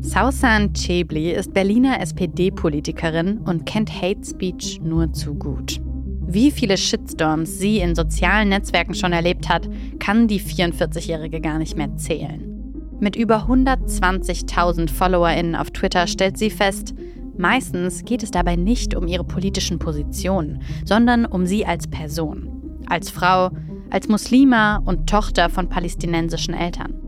Sausan Chebli ist Berliner SPD-Politikerin und kennt Hate Speech nur zu gut. Wie viele Shitstorms sie in sozialen Netzwerken schon erlebt hat, kann die 44-Jährige gar nicht mehr zählen. Mit über 120.000 FollowerInnen auf Twitter stellt sie fest, meistens geht es dabei nicht um ihre politischen Positionen, sondern um sie als Person. Als Frau, als Muslima und Tochter von palästinensischen Eltern.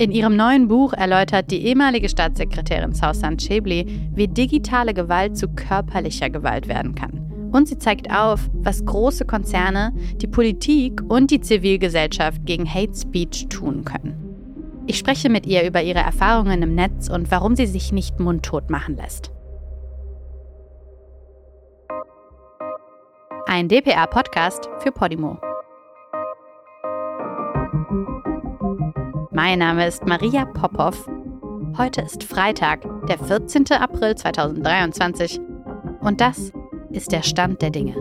In ihrem neuen Buch erläutert die ehemalige Staatssekretärin Sausan Chebli, wie digitale Gewalt zu körperlicher Gewalt werden kann. Und sie zeigt auf, was große Konzerne, die Politik und die Zivilgesellschaft gegen Hate Speech tun können. Ich spreche mit ihr über ihre Erfahrungen im Netz und warum sie sich nicht mundtot machen lässt. Ein DPA-Podcast für Podimo. Mein Name ist Maria Popov. Heute ist Freitag, der 14. April 2023 und das ist der Stand der Dinge.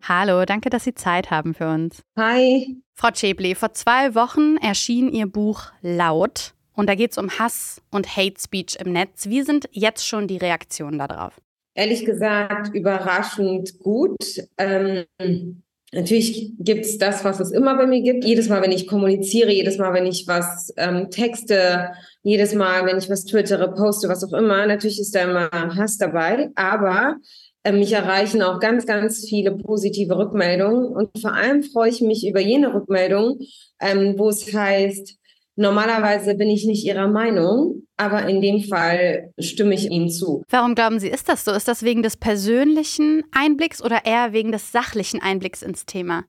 Hallo, danke, dass Sie Zeit haben für uns. Hi. Frau Chebli, vor zwei Wochen erschien Ihr Buch Laut und da geht es um Hass und Hate Speech im Netz. Wie sind jetzt schon die Reaktionen darauf? Ehrlich gesagt, überraschend gut. Ähm, Natürlich gibt es das, was es immer bei mir gibt. Jedes Mal, wenn ich kommuniziere, jedes Mal, wenn ich was ähm, texte, jedes Mal, wenn ich was twittere, poste, was auch immer, natürlich ist da immer Hass dabei. Aber äh, mich erreichen auch ganz, ganz viele positive Rückmeldungen. Und vor allem freue ich mich über jene Rückmeldungen, ähm, wo es heißt, Normalerweise bin ich nicht Ihrer Meinung, aber in dem Fall stimme ich Ihnen zu. Warum glauben Sie, ist das so? Ist das wegen des persönlichen Einblicks oder eher wegen des sachlichen Einblicks ins Thema?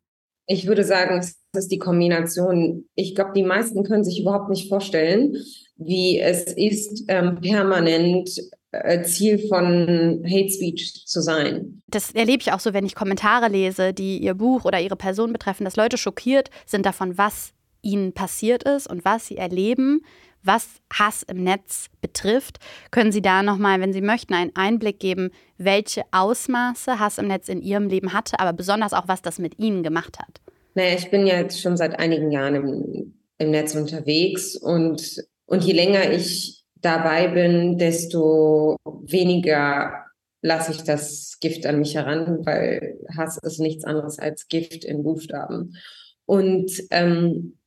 Ich würde sagen, es ist die Kombination. Ich glaube, die meisten können sich überhaupt nicht vorstellen, wie es ist, ähm, permanent äh, Ziel von Hate Speech zu sein. Das erlebe ich auch so, wenn ich Kommentare lese, die Ihr Buch oder Ihre Person betreffen, dass Leute schockiert sind davon, was ihnen passiert ist und was sie erleben, was Hass im Netz betrifft. Können Sie da nochmal, wenn Sie möchten, einen Einblick geben, welche Ausmaße Hass im Netz in Ihrem Leben hatte, aber besonders auch, was das mit Ihnen gemacht hat? Naja, ich bin ja jetzt schon seit einigen Jahren im, im Netz unterwegs und, und je länger ich dabei bin, desto weniger lasse ich das Gift an mich heran, weil Hass ist nichts anderes als Gift in Buchstaben. Und ähm,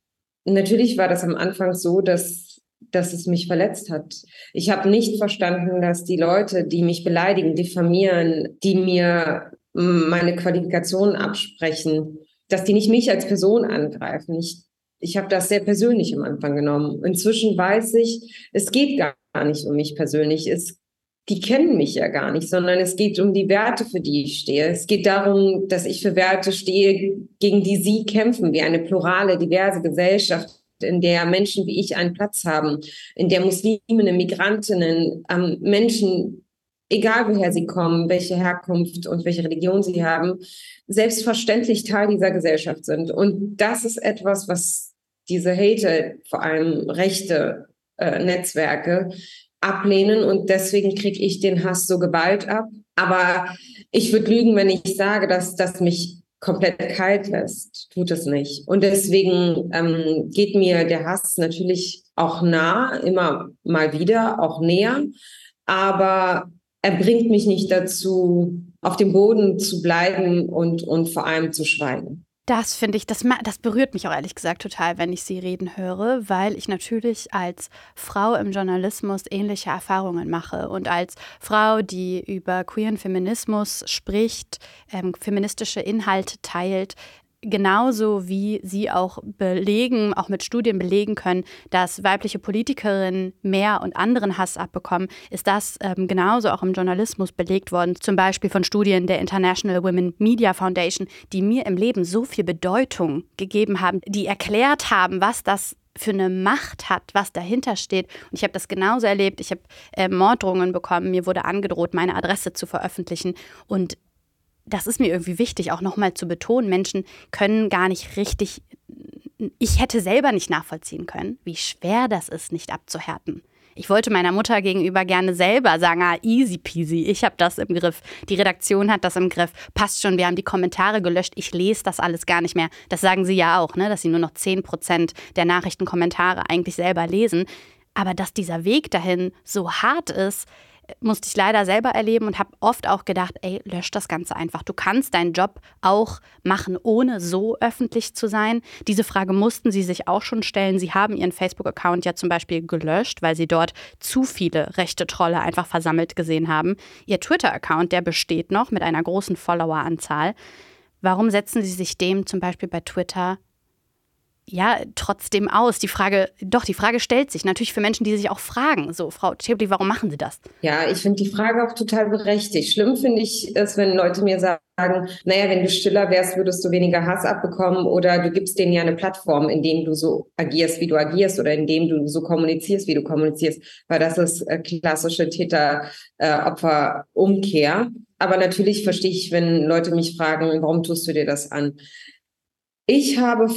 Natürlich war das am Anfang so, dass, dass es mich verletzt hat. Ich habe nicht verstanden, dass die Leute, die mich beleidigen, diffamieren, die mir meine Qualifikationen absprechen, dass die nicht mich als Person angreifen. Ich, ich habe das sehr persönlich am Anfang genommen. Inzwischen weiß ich, es geht gar nicht um mich persönlich. Es die kennen mich ja gar nicht, sondern es geht um die Werte, für die ich stehe. Es geht darum, dass ich für Werte stehe, gegen die sie kämpfen, wie eine plurale, diverse Gesellschaft, in der Menschen wie ich einen Platz haben, in der Musliminnen, Migrantinnen, ähm, Menschen, egal woher sie kommen, welche Herkunft und welche Religion sie haben, selbstverständlich Teil dieser Gesellschaft sind. Und das ist etwas, was diese Hater, vor allem rechte äh, Netzwerke, ablehnen und deswegen kriege ich den Hass so geballt ab. Aber ich würde lügen, wenn ich sage, dass das mich komplett kalt lässt. Tut es nicht. Und deswegen ähm, geht mir der Hass natürlich auch nah, immer mal wieder, auch näher. Aber er bringt mich nicht dazu, auf dem Boden zu bleiben und, und vor allem zu schweigen. Das finde ich, das, das berührt mich auch ehrlich gesagt total, wenn ich Sie reden höre, weil ich natürlich als Frau im Journalismus ähnliche Erfahrungen mache und als Frau, die über queeren Feminismus spricht, ähm, feministische Inhalte teilt, genauso wie sie auch belegen, auch mit Studien belegen können, dass weibliche Politikerinnen mehr und anderen Hass abbekommen, ist das ähm, genauso auch im Journalismus belegt worden. Zum Beispiel von Studien der International Women Media Foundation, die mir im Leben so viel Bedeutung gegeben haben, die erklärt haben, was das für eine Macht hat, was dahinter steht. Und ich habe das genauso erlebt. Ich habe äh, Morddrohungen bekommen. Mir wurde angedroht, meine Adresse zu veröffentlichen. Und das ist mir irgendwie wichtig, auch nochmal zu betonen, Menschen können gar nicht richtig, ich hätte selber nicht nachvollziehen können, wie schwer das ist, nicht abzuhärten. Ich wollte meiner Mutter gegenüber gerne selber sagen, ah, easy peasy, ich habe das im Griff. Die Redaktion hat das im Griff. Passt schon, wir haben die Kommentare gelöscht. Ich lese das alles gar nicht mehr. Das sagen sie ja auch, ne, dass sie nur noch 10 Prozent der Nachrichtenkommentare eigentlich selber lesen. Aber dass dieser Weg dahin so hart ist, musste ich leider selber erleben und habe oft auch gedacht, ey, lösch das Ganze einfach. Du kannst deinen Job auch machen, ohne so öffentlich zu sein. Diese Frage mussten sie sich auch schon stellen. Sie haben ihren Facebook-Account ja zum Beispiel gelöscht, weil sie dort zu viele rechte Trolle einfach versammelt gesehen haben. Ihr Twitter-Account, der besteht noch mit einer großen Followeranzahl. Warum setzen Sie sich dem zum Beispiel bei Twitter ja trotzdem aus? Die Frage, doch, die Frage stellt sich natürlich für Menschen, die sich auch fragen, so, Frau Schäbli, warum machen Sie das? Ja, ich finde die Frage auch total berechtigt. Schlimm finde ich es, wenn Leute mir sagen, naja, wenn du stiller wärst, würdest du weniger Hass abbekommen oder du gibst denen ja eine Plattform, in dem du so agierst, wie du agierst oder in dem du so kommunizierst, wie du kommunizierst, weil das ist äh, klassische Täter-Opfer-Umkehr. Aber natürlich verstehe ich, wenn Leute mich fragen, warum tust du dir das an? Ich habe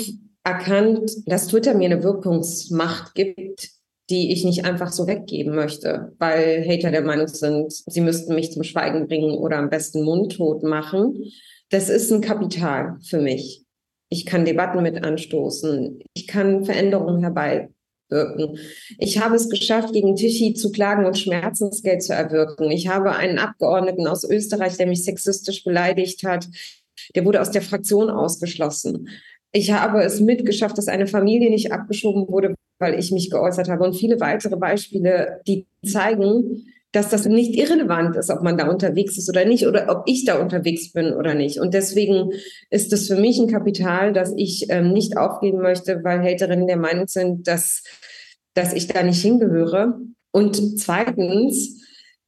erkannt, dass Twitter mir eine Wirkungsmacht gibt, die ich nicht einfach so weggeben möchte, weil Hater der Meinung sind, sie müssten mich zum Schweigen bringen oder am besten mundtot machen. Das ist ein Kapital für mich. Ich kann Debatten mit anstoßen. Ich kann Veränderungen herbeiwirken. Ich habe es geschafft, gegen Tichy zu klagen und Schmerzensgeld zu erwirken. Ich habe einen Abgeordneten aus Österreich, der mich sexistisch beleidigt hat, der wurde aus der Fraktion ausgeschlossen. Ich habe es mitgeschafft, dass eine Familie nicht abgeschoben wurde, weil ich mich geäußert habe. Und viele weitere Beispiele, die zeigen, dass das nicht irrelevant ist, ob man da unterwegs ist oder nicht, oder ob ich da unterwegs bin oder nicht. Und deswegen ist es für mich ein Kapital, dass ich ähm, nicht aufgeben möchte, weil Haterinnen der Meinung sind, dass, dass ich da nicht hingehöre. Und zweitens,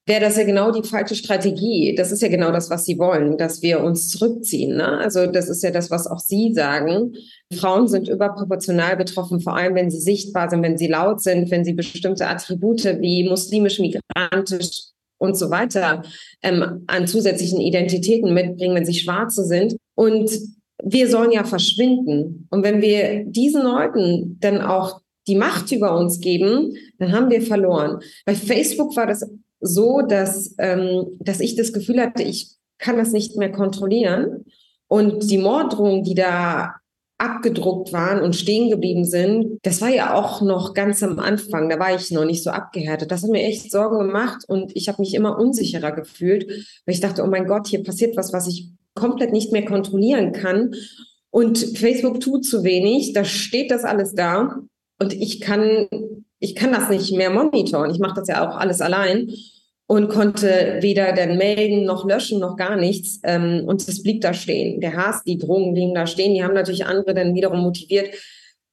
wäre das ja genau die falsche Strategie. Das ist ja genau das, was Sie wollen, dass wir uns zurückziehen. Ne? Also das ist ja das, was auch Sie sagen. Frauen sind überproportional betroffen, vor allem wenn sie sichtbar sind, wenn sie laut sind, wenn sie bestimmte Attribute wie muslimisch, migrantisch und so weiter ähm, an zusätzlichen Identitäten mitbringen, wenn sie Schwarze sind. Und wir sollen ja verschwinden. Und wenn wir diesen Leuten dann auch die Macht über uns geben, dann haben wir verloren. Bei Facebook war das so, dass, ähm, dass ich das Gefühl hatte, ich kann das nicht mehr kontrollieren. Und die Morddrohungen, die da abgedruckt waren und stehen geblieben sind, das war ja auch noch ganz am Anfang. Da war ich noch nicht so abgehärtet. Das hat mir echt Sorgen gemacht und ich habe mich immer unsicherer gefühlt, weil ich dachte, oh mein Gott, hier passiert was, was ich komplett nicht mehr kontrollieren kann. Und Facebook tut zu wenig. Da steht das alles da und ich kann ich kann das nicht mehr monitoren. Ich mache das ja auch alles allein und konnte weder dann melden noch löschen noch gar nichts. Ähm, und es blieb da stehen. Der Hass, die Drogen blieben da stehen. Die haben natürlich andere dann wiederum motiviert,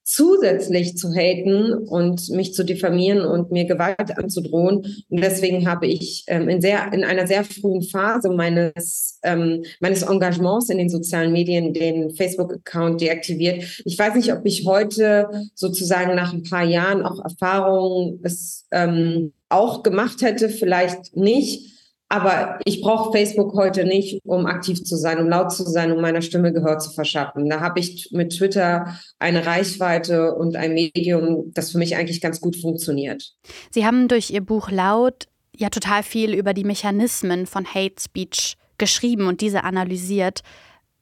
zusätzlich zu haten und mich zu diffamieren und mir Gewalt anzudrohen. Und deswegen habe ich ähm, in, sehr, in einer sehr frühen Phase meines, ähm, meines Engagements in den sozialen Medien den Facebook-Account deaktiviert. Ich weiß nicht, ob ich heute sozusagen nach ein paar Jahren auch Erfahrungen es ähm, auch gemacht hätte, vielleicht nicht. Aber ich brauche Facebook heute nicht, um aktiv zu sein, um laut zu sein, um meiner Stimme Gehör zu verschaffen. Da habe ich mit Twitter eine Reichweite und ein Medium, das für mich eigentlich ganz gut funktioniert. Sie haben durch Ihr Buch Laut ja total viel über die Mechanismen von Hate Speech geschrieben und diese analysiert.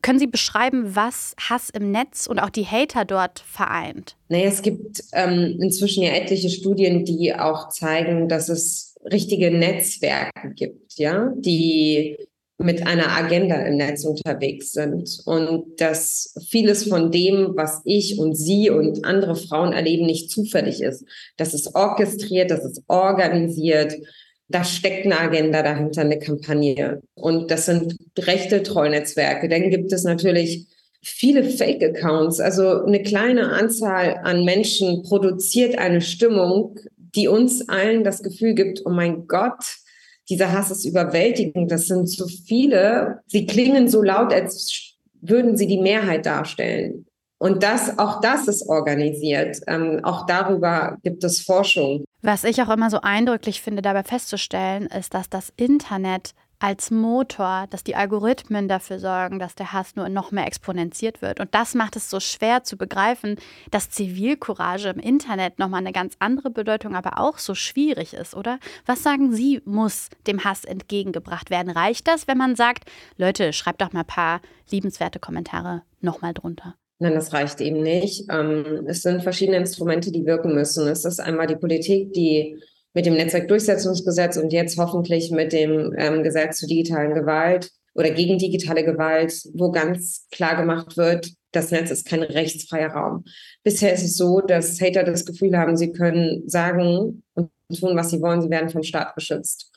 Können Sie beschreiben, was Hass im Netz und auch die Hater dort vereint? Naja, es gibt ähm, inzwischen ja etliche Studien, die auch zeigen, dass es richtige Netzwerke gibt, ja, die mit einer Agenda im Netz unterwegs sind und dass vieles von dem, was ich und Sie und andere Frauen erleben, nicht zufällig ist. Das ist orchestriert, das ist organisiert, da steckt eine Agenda dahinter, eine Kampagne. Und das sind rechte Trollnetzwerke. Dann gibt es natürlich viele Fake-Accounts. Also eine kleine Anzahl an Menschen produziert eine Stimmung, die uns allen das Gefühl gibt, oh mein Gott, dieser Hass ist überwältigend, das sind so viele, sie klingen so laut, als würden sie die Mehrheit darstellen. Und das, auch das ist organisiert. Ähm, auch darüber gibt es Forschung. Was ich auch immer so eindrücklich finde, dabei festzustellen, ist, dass das Internet als Motor, dass die Algorithmen dafür sorgen, dass der Hass nur noch mehr exponentiert wird. Und das macht es so schwer zu begreifen, dass Zivilcourage im Internet nochmal eine ganz andere Bedeutung, aber auch so schwierig ist, oder? Was sagen Sie, muss dem Hass entgegengebracht werden? Reicht das, wenn man sagt, Leute, schreibt doch mal ein paar liebenswerte Kommentare nochmal drunter? Nein, das reicht eben nicht. Ähm, es sind verschiedene Instrumente, die wirken müssen. Es ist einmal die Politik, die mit dem Netzwerkdurchsetzungsgesetz und jetzt hoffentlich mit dem ähm, Gesetz zur digitalen Gewalt oder gegen digitale Gewalt, wo ganz klar gemacht wird, das Netz ist kein rechtsfreier Raum. Bisher ist es so, dass Hater das Gefühl haben, sie können sagen und tun, was sie wollen, sie werden vom Staat beschützt.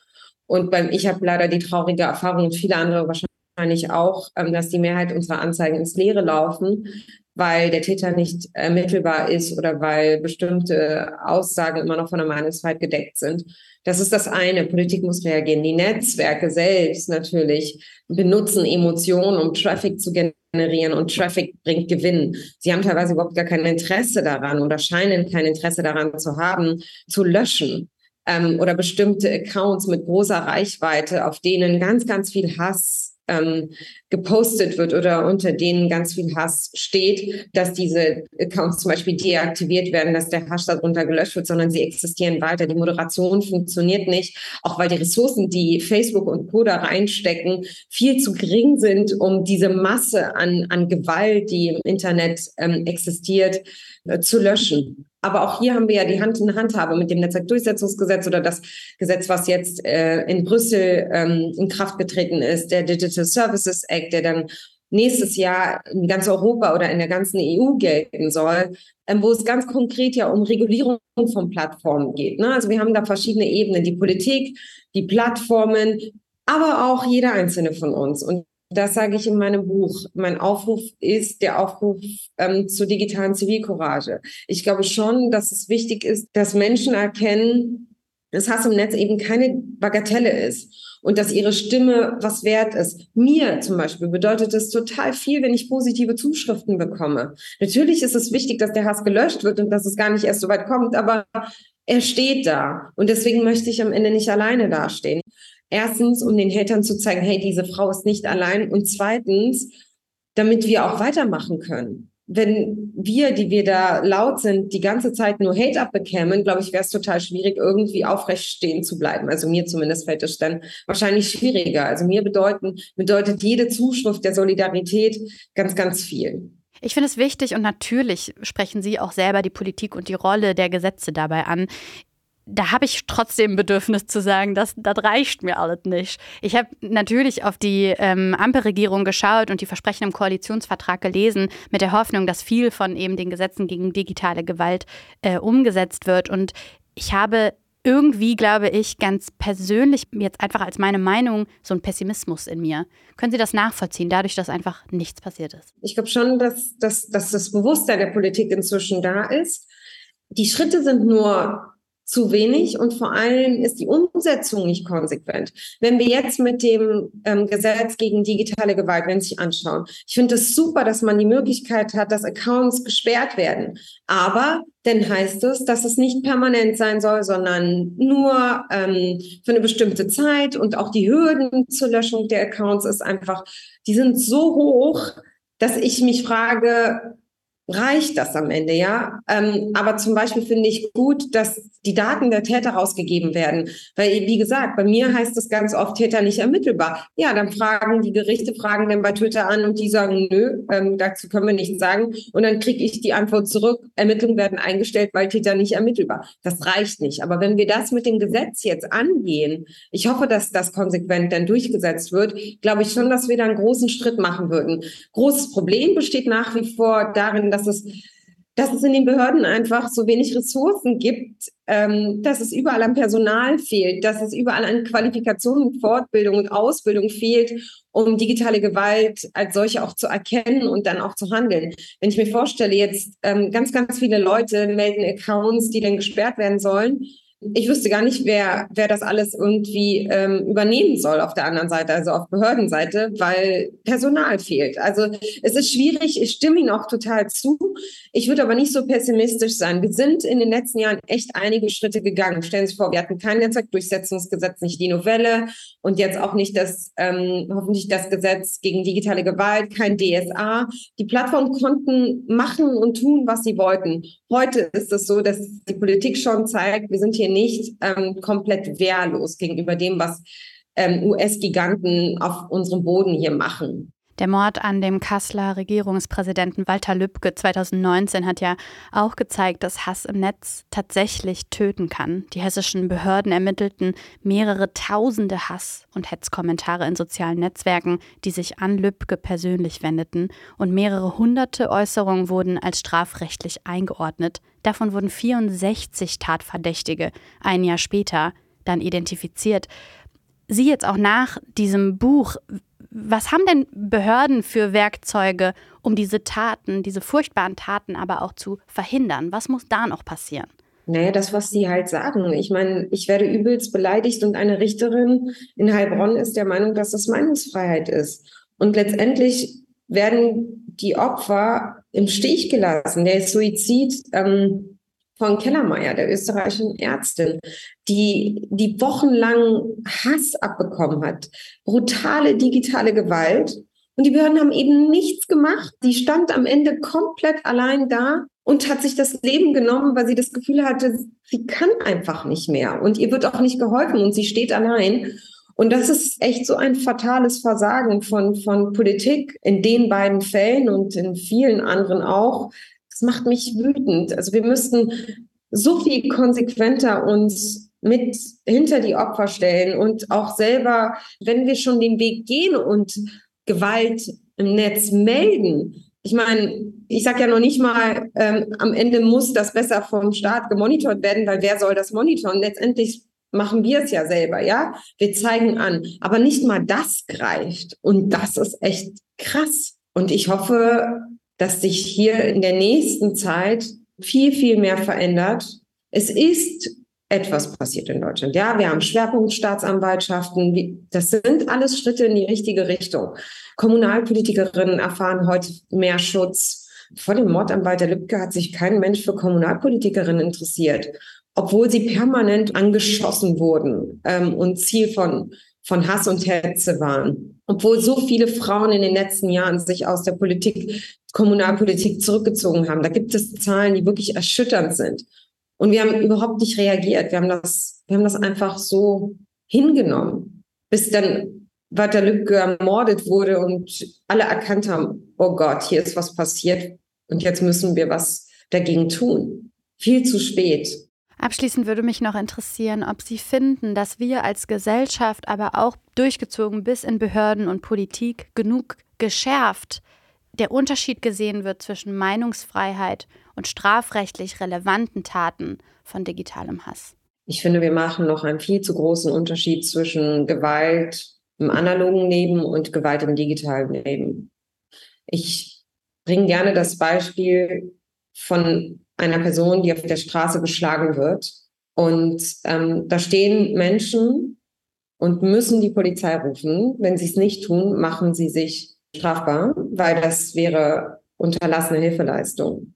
Und beim, ich habe leider die traurige Erfahrung und viele andere wahrscheinlich auch, ähm, dass die Mehrheit unserer Anzeigen ins Leere laufen, weil der Täter nicht ermittelbar ist oder weil bestimmte Aussagen immer noch von der Meinungsfreiheit gedeckt sind. Das ist das eine. Politik muss reagieren. Die Netzwerke selbst natürlich benutzen Emotionen, um Traffic zu generieren und Traffic bringt Gewinn. Sie haben teilweise überhaupt gar kein Interesse daran oder scheinen kein Interesse daran zu haben, zu löschen. Ähm, oder bestimmte Accounts mit großer Reichweite, auf denen ganz, ganz viel Hass ähm, gepostet wird oder unter denen ganz viel Hass steht, dass diese Accounts zum Beispiel deaktiviert werden, dass der Hash darunter gelöscht wird, sondern sie existieren weiter. Die Moderation funktioniert nicht, auch weil die Ressourcen, die Facebook und Co. da reinstecken, viel zu gering sind, um diese Masse an, an Gewalt, die im Internet ähm, existiert, äh, zu löschen. Aber auch hier haben wir ja die Hand in Handhabe mit dem Netzwerkdurchsetzungsgesetz oder das Gesetz, was jetzt äh, in Brüssel ähm, in Kraft getreten ist, der Digital Services Act, der dann nächstes Jahr in ganz Europa oder in der ganzen EU gelten soll, ähm, wo es ganz konkret ja um Regulierung von Plattformen geht. Ne? Also wir haben da verschiedene Ebenen, die Politik, die Plattformen, aber auch jeder einzelne von uns. Und das sage ich in meinem Buch. Mein Aufruf ist der Aufruf ähm, zur digitalen Zivilcourage. Ich glaube schon, dass es wichtig ist, dass Menschen erkennen, dass Hass im Netz eben keine Bagatelle ist und dass ihre Stimme was wert ist. Mir zum Beispiel bedeutet es total viel, wenn ich positive Zuschriften bekomme. Natürlich ist es wichtig, dass der Hass gelöscht wird und dass es gar nicht erst so weit kommt, aber er steht da. Und deswegen möchte ich am Ende nicht alleine dastehen. Erstens, um den Hatern zu zeigen, hey, diese Frau ist nicht allein. Und zweitens, damit wir auch weitermachen können. Wenn wir, die wir da laut sind, die ganze Zeit nur Hate abbekämen, glaube ich, wäre es total schwierig, irgendwie aufrecht stehen zu bleiben. Also mir zumindest fällt es dann wahrscheinlich schwieriger. Also mir bedeuten, bedeutet jede Zuschrift der Solidarität ganz, ganz viel. Ich finde es wichtig und natürlich sprechen Sie auch selber die Politik und die Rolle der Gesetze dabei an da habe ich trotzdem Bedürfnis zu sagen, das, das reicht mir alles nicht. Ich habe natürlich auf die ähm, Ampelregierung geschaut und die Versprechen im Koalitionsvertrag gelesen, mit der Hoffnung, dass viel von eben den Gesetzen gegen digitale Gewalt äh, umgesetzt wird. Und ich habe irgendwie, glaube ich, ganz persönlich jetzt einfach als meine Meinung so ein Pessimismus in mir. Können Sie das nachvollziehen, dadurch, dass einfach nichts passiert ist? Ich glaube schon, dass, dass, dass das Bewusstsein der Politik inzwischen da ist. Die Schritte sind nur zu wenig und vor allem ist die Umsetzung nicht konsequent. Wenn wir jetzt mit dem ähm, Gesetz gegen digitale Gewalt, wenn Sie sich anschauen, ich finde es das super, dass man die Möglichkeit hat, dass Accounts gesperrt werden. Aber dann heißt es, dass es nicht permanent sein soll, sondern nur ähm, für eine bestimmte Zeit und auch die Hürden zur Löschung der Accounts ist einfach, die sind so hoch, dass ich mich frage, reicht das am Ende, ja. Ähm, aber zum Beispiel finde ich gut, dass die Daten der Täter rausgegeben werden. Weil, wie gesagt, bei mir heißt es ganz oft Täter nicht ermittelbar. Ja, dann fragen die Gerichte, fragen dann bei Twitter an und die sagen, nö, ähm, dazu können wir nichts sagen. Und dann kriege ich die Antwort zurück, Ermittlungen werden eingestellt, weil Täter nicht ermittelbar. Das reicht nicht. Aber wenn wir das mit dem Gesetz jetzt angehen, ich hoffe, dass das konsequent dann durchgesetzt wird, glaube ich schon, dass wir da einen großen Schritt machen würden. Großes Problem besteht nach wie vor darin, dass es, dass es in den Behörden einfach so wenig Ressourcen gibt, ähm, dass es überall an Personal fehlt, dass es überall an Qualifikationen, Fortbildung und Ausbildung fehlt, um digitale Gewalt als solche auch zu erkennen und dann auch zu handeln. Wenn ich mir vorstelle, jetzt ähm, ganz, ganz viele Leute melden Accounts, die dann gesperrt werden sollen ich wüsste gar nicht, wer, wer das alles irgendwie ähm, übernehmen soll auf der anderen Seite, also auf Behördenseite, weil Personal fehlt. Also es ist schwierig, ich stimme Ihnen auch total zu. Ich würde aber nicht so pessimistisch sein. Wir sind in den letzten Jahren echt einige Schritte gegangen. Stellen Sie sich vor, wir hatten kein Netzwerkdurchsetzungsgesetz, nicht die Novelle und jetzt auch nicht das, ähm, hoffentlich das Gesetz gegen digitale Gewalt, kein DSA. Die Plattformen konnten machen und tun, was sie wollten. Heute ist es so, dass die Politik schon zeigt, wir sind hier nicht ähm, komplett wehrlos gegenüber dem, was ähm, US-Giganten auf unserem Boden hier machen. Der Mord an dem Kasseler Regierungspräsidenten Walter Lübcke 2019 hat ja auch gezeigt, dass Hass im Netz tatsächlich töten kann. Die hessischen Behörden ermittelten mehrere tausende Hass- und Hetzkommentare in sozialen Netzwerken, die sich an Lübcke persönlich wendeten, und mehrere hunderte Äußerungen wurden als strafrechtlich eingeordnet. Davon wurden 64 Tatverdächtige ein Jahr später dann identifiziert. Sie jetzt auch nach diesem Buch, was haben denn Behörden für Werkzeuge, um diese Taten, diese furchtbaren Taten aber auch zu verhindern? Was muss da noch passieren? Naja, das, was Sie halt sagen. Ich meine, ich werde übelst beleidigt und eine Richterin in Heilbronn ist der Meinung, dass das Meinungsfreiheit ist. Und letztendlich werden die Opfer im Stich gelassen. Der Suizid ähm, von Kellermeier, der österreichischen Ärztin, die, die wochenlang Hass abbekommen hat, brutale digitale Gewalt. Und die Behörden haben eben nichts gemacht. Die stand am Ende komplett allein da und hat sich das Leben genommen, weil sie das Gefühl hatte, sie kann einfach nicht mehr. Und ihr wird auch nicht geholfen und sie steht allein. Und das ist echt so ein fatales Versagen von, von Politik in den beiden Fällen und in vielen anderen auch, das macht mich wütend. Also wir müssten so viel konsequenter uns mit hinter die Opfer stellen und auch selber, wenn wir schon den Weg gehen und Gewalt im Netz melden. Ich meine, ich sage ja noch nicht mal, ähm, am Ende muss das besser vom Staat gemonitort werden, weil wer soll das monitoren? Letztendlich machen wir es ja selber, ja? Wir zeigen an. Aber nicht mal das greift. Und das ist echt krass. Und ich hoffe, dass sich hier in der nächsten Zeit viel, viel mehr verändert. Es ist etwas passiert in Deutschland. Ja, wir haben Schwerpunktstaatsanwaltschaften. Das sind alles Schritte in die richtige Richtung. Kommunalpolitikerinnen erfahren heute mehr Schutz. Vor dem Mord an Walter Lübcke hat sich kein Mensch für Kommunalpolitikerinnen interessiert, obwohl sie permanent angeschossen wurden ähm, und Ziel von von Hass und Hetze waren. Obwohl so viele Frauen in den letzten Jahren sich aus der Politik, Kommunalpolitik zurückgezogen haben. Da gibt es Zahlen, die wirklich erschütternd sind. Und wir haben überhaupt nicht reagiert. Wir haben das, wir haben das einfach so hingenommen, bis dann Walter Lübcke ermordet wurde und alle erkannt haben, oh Gott, hier ist was passiert und jetzt müssen wir was dagegen tun. Viel zu spät. Abschließend würde mich noch interessieren, ob Sie finden, dass wir als Gesellschaft, aber auch durchgezogen bis in Behörden und Politik genug geschärft der Unterschied gesehen wird zwischen Meinungsfreiheit und strafrechtlich relevanten Taten von digitalem Hass. Ich finde, wir machen noch einen viel zu großen Unterschied zwischen Gewalt im analogen Leben und Gewalt im digitalen Leben. Ich bringe gerne das Beispiel von einer Person, die auf der Straße geschlagen wird. Und ähm, da stehen Menschen und müssen die Polizei rufen. Wenn sie es nicht tun, machen sie sich strafbar, weil das wäre unterlassene Hilfeleistung.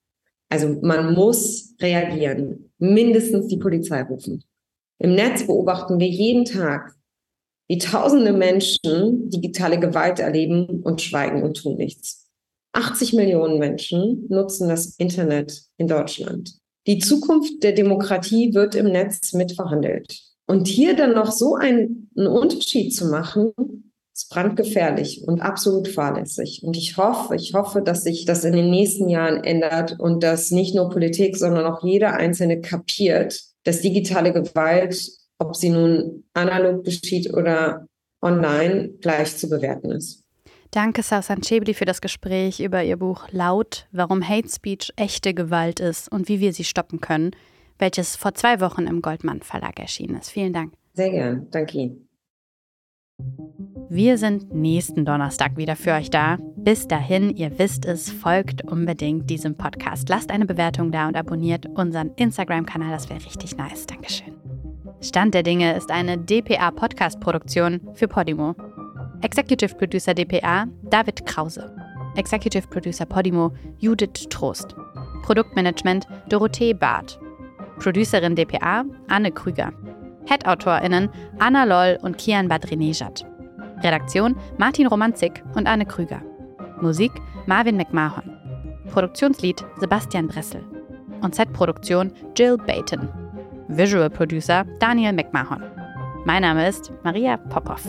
Also man muss reagieren, mindestens die Polizei rufen. Im Netz beobachten wir jeden Tag, wie tausende Menschen digitale Gewalt erleben und schweigen und tun nichts. 80 Millionen Menschen nutzen das Internet in Deutschland. Die Zukunft der Demokratie wird im Netz mitverhandelt. Und hier dann noch so einen, einen Unterschied zu machen, ist brandgefährlich und absolut fahrlässig. Und ich hoffe, ich hoffe, dass sich das in den nächsten Jahren ändert und dass nicht nur Politik, sondern auch jeder Einzelne kapiert, dass digitale Gewalt, ob sie nun analog geschieht oder online, gleich zu bewerten ist. Danke, Sausan Chebli, für das Gespräch über Ihr Buch Laut, warum Hate Speech echte Gewalt ist und wie wir sie stoppen können, welches vor zwei Wochen im Goldmann Verlag erschienen ist. Vielen Dank. Sehr gern. Danke Ihnen. Wir sind nächsten Donnerstag wieder für euch da. Bis dahin, ihr wisst es, folgt unbedingt diesem Podcast. Lasst eine Bewertung da und abonniert unseren Instagram-Kanal, das wäre richtig nice. Dankeschön. Stand der Dinge ist eine DPA-Podcast-Produktion für Podimo. Executive Producer DPA David Krause. Executive Producer Podimo Judith Trost. Produktmanagement Dorothee Barth. Producerin DPA Anne Krüger. Head-AutorInnen Anna Loll und Kian Badrinejad. Redaktion Martin Romanzik und Anne Krüger. Musik Marvin McMahon. Produktionslied Sebastian Bressel. Und Set-Produktion Jill Bayton. Visual Producer Daniel McMahon. Mein Name ist Maria Popov.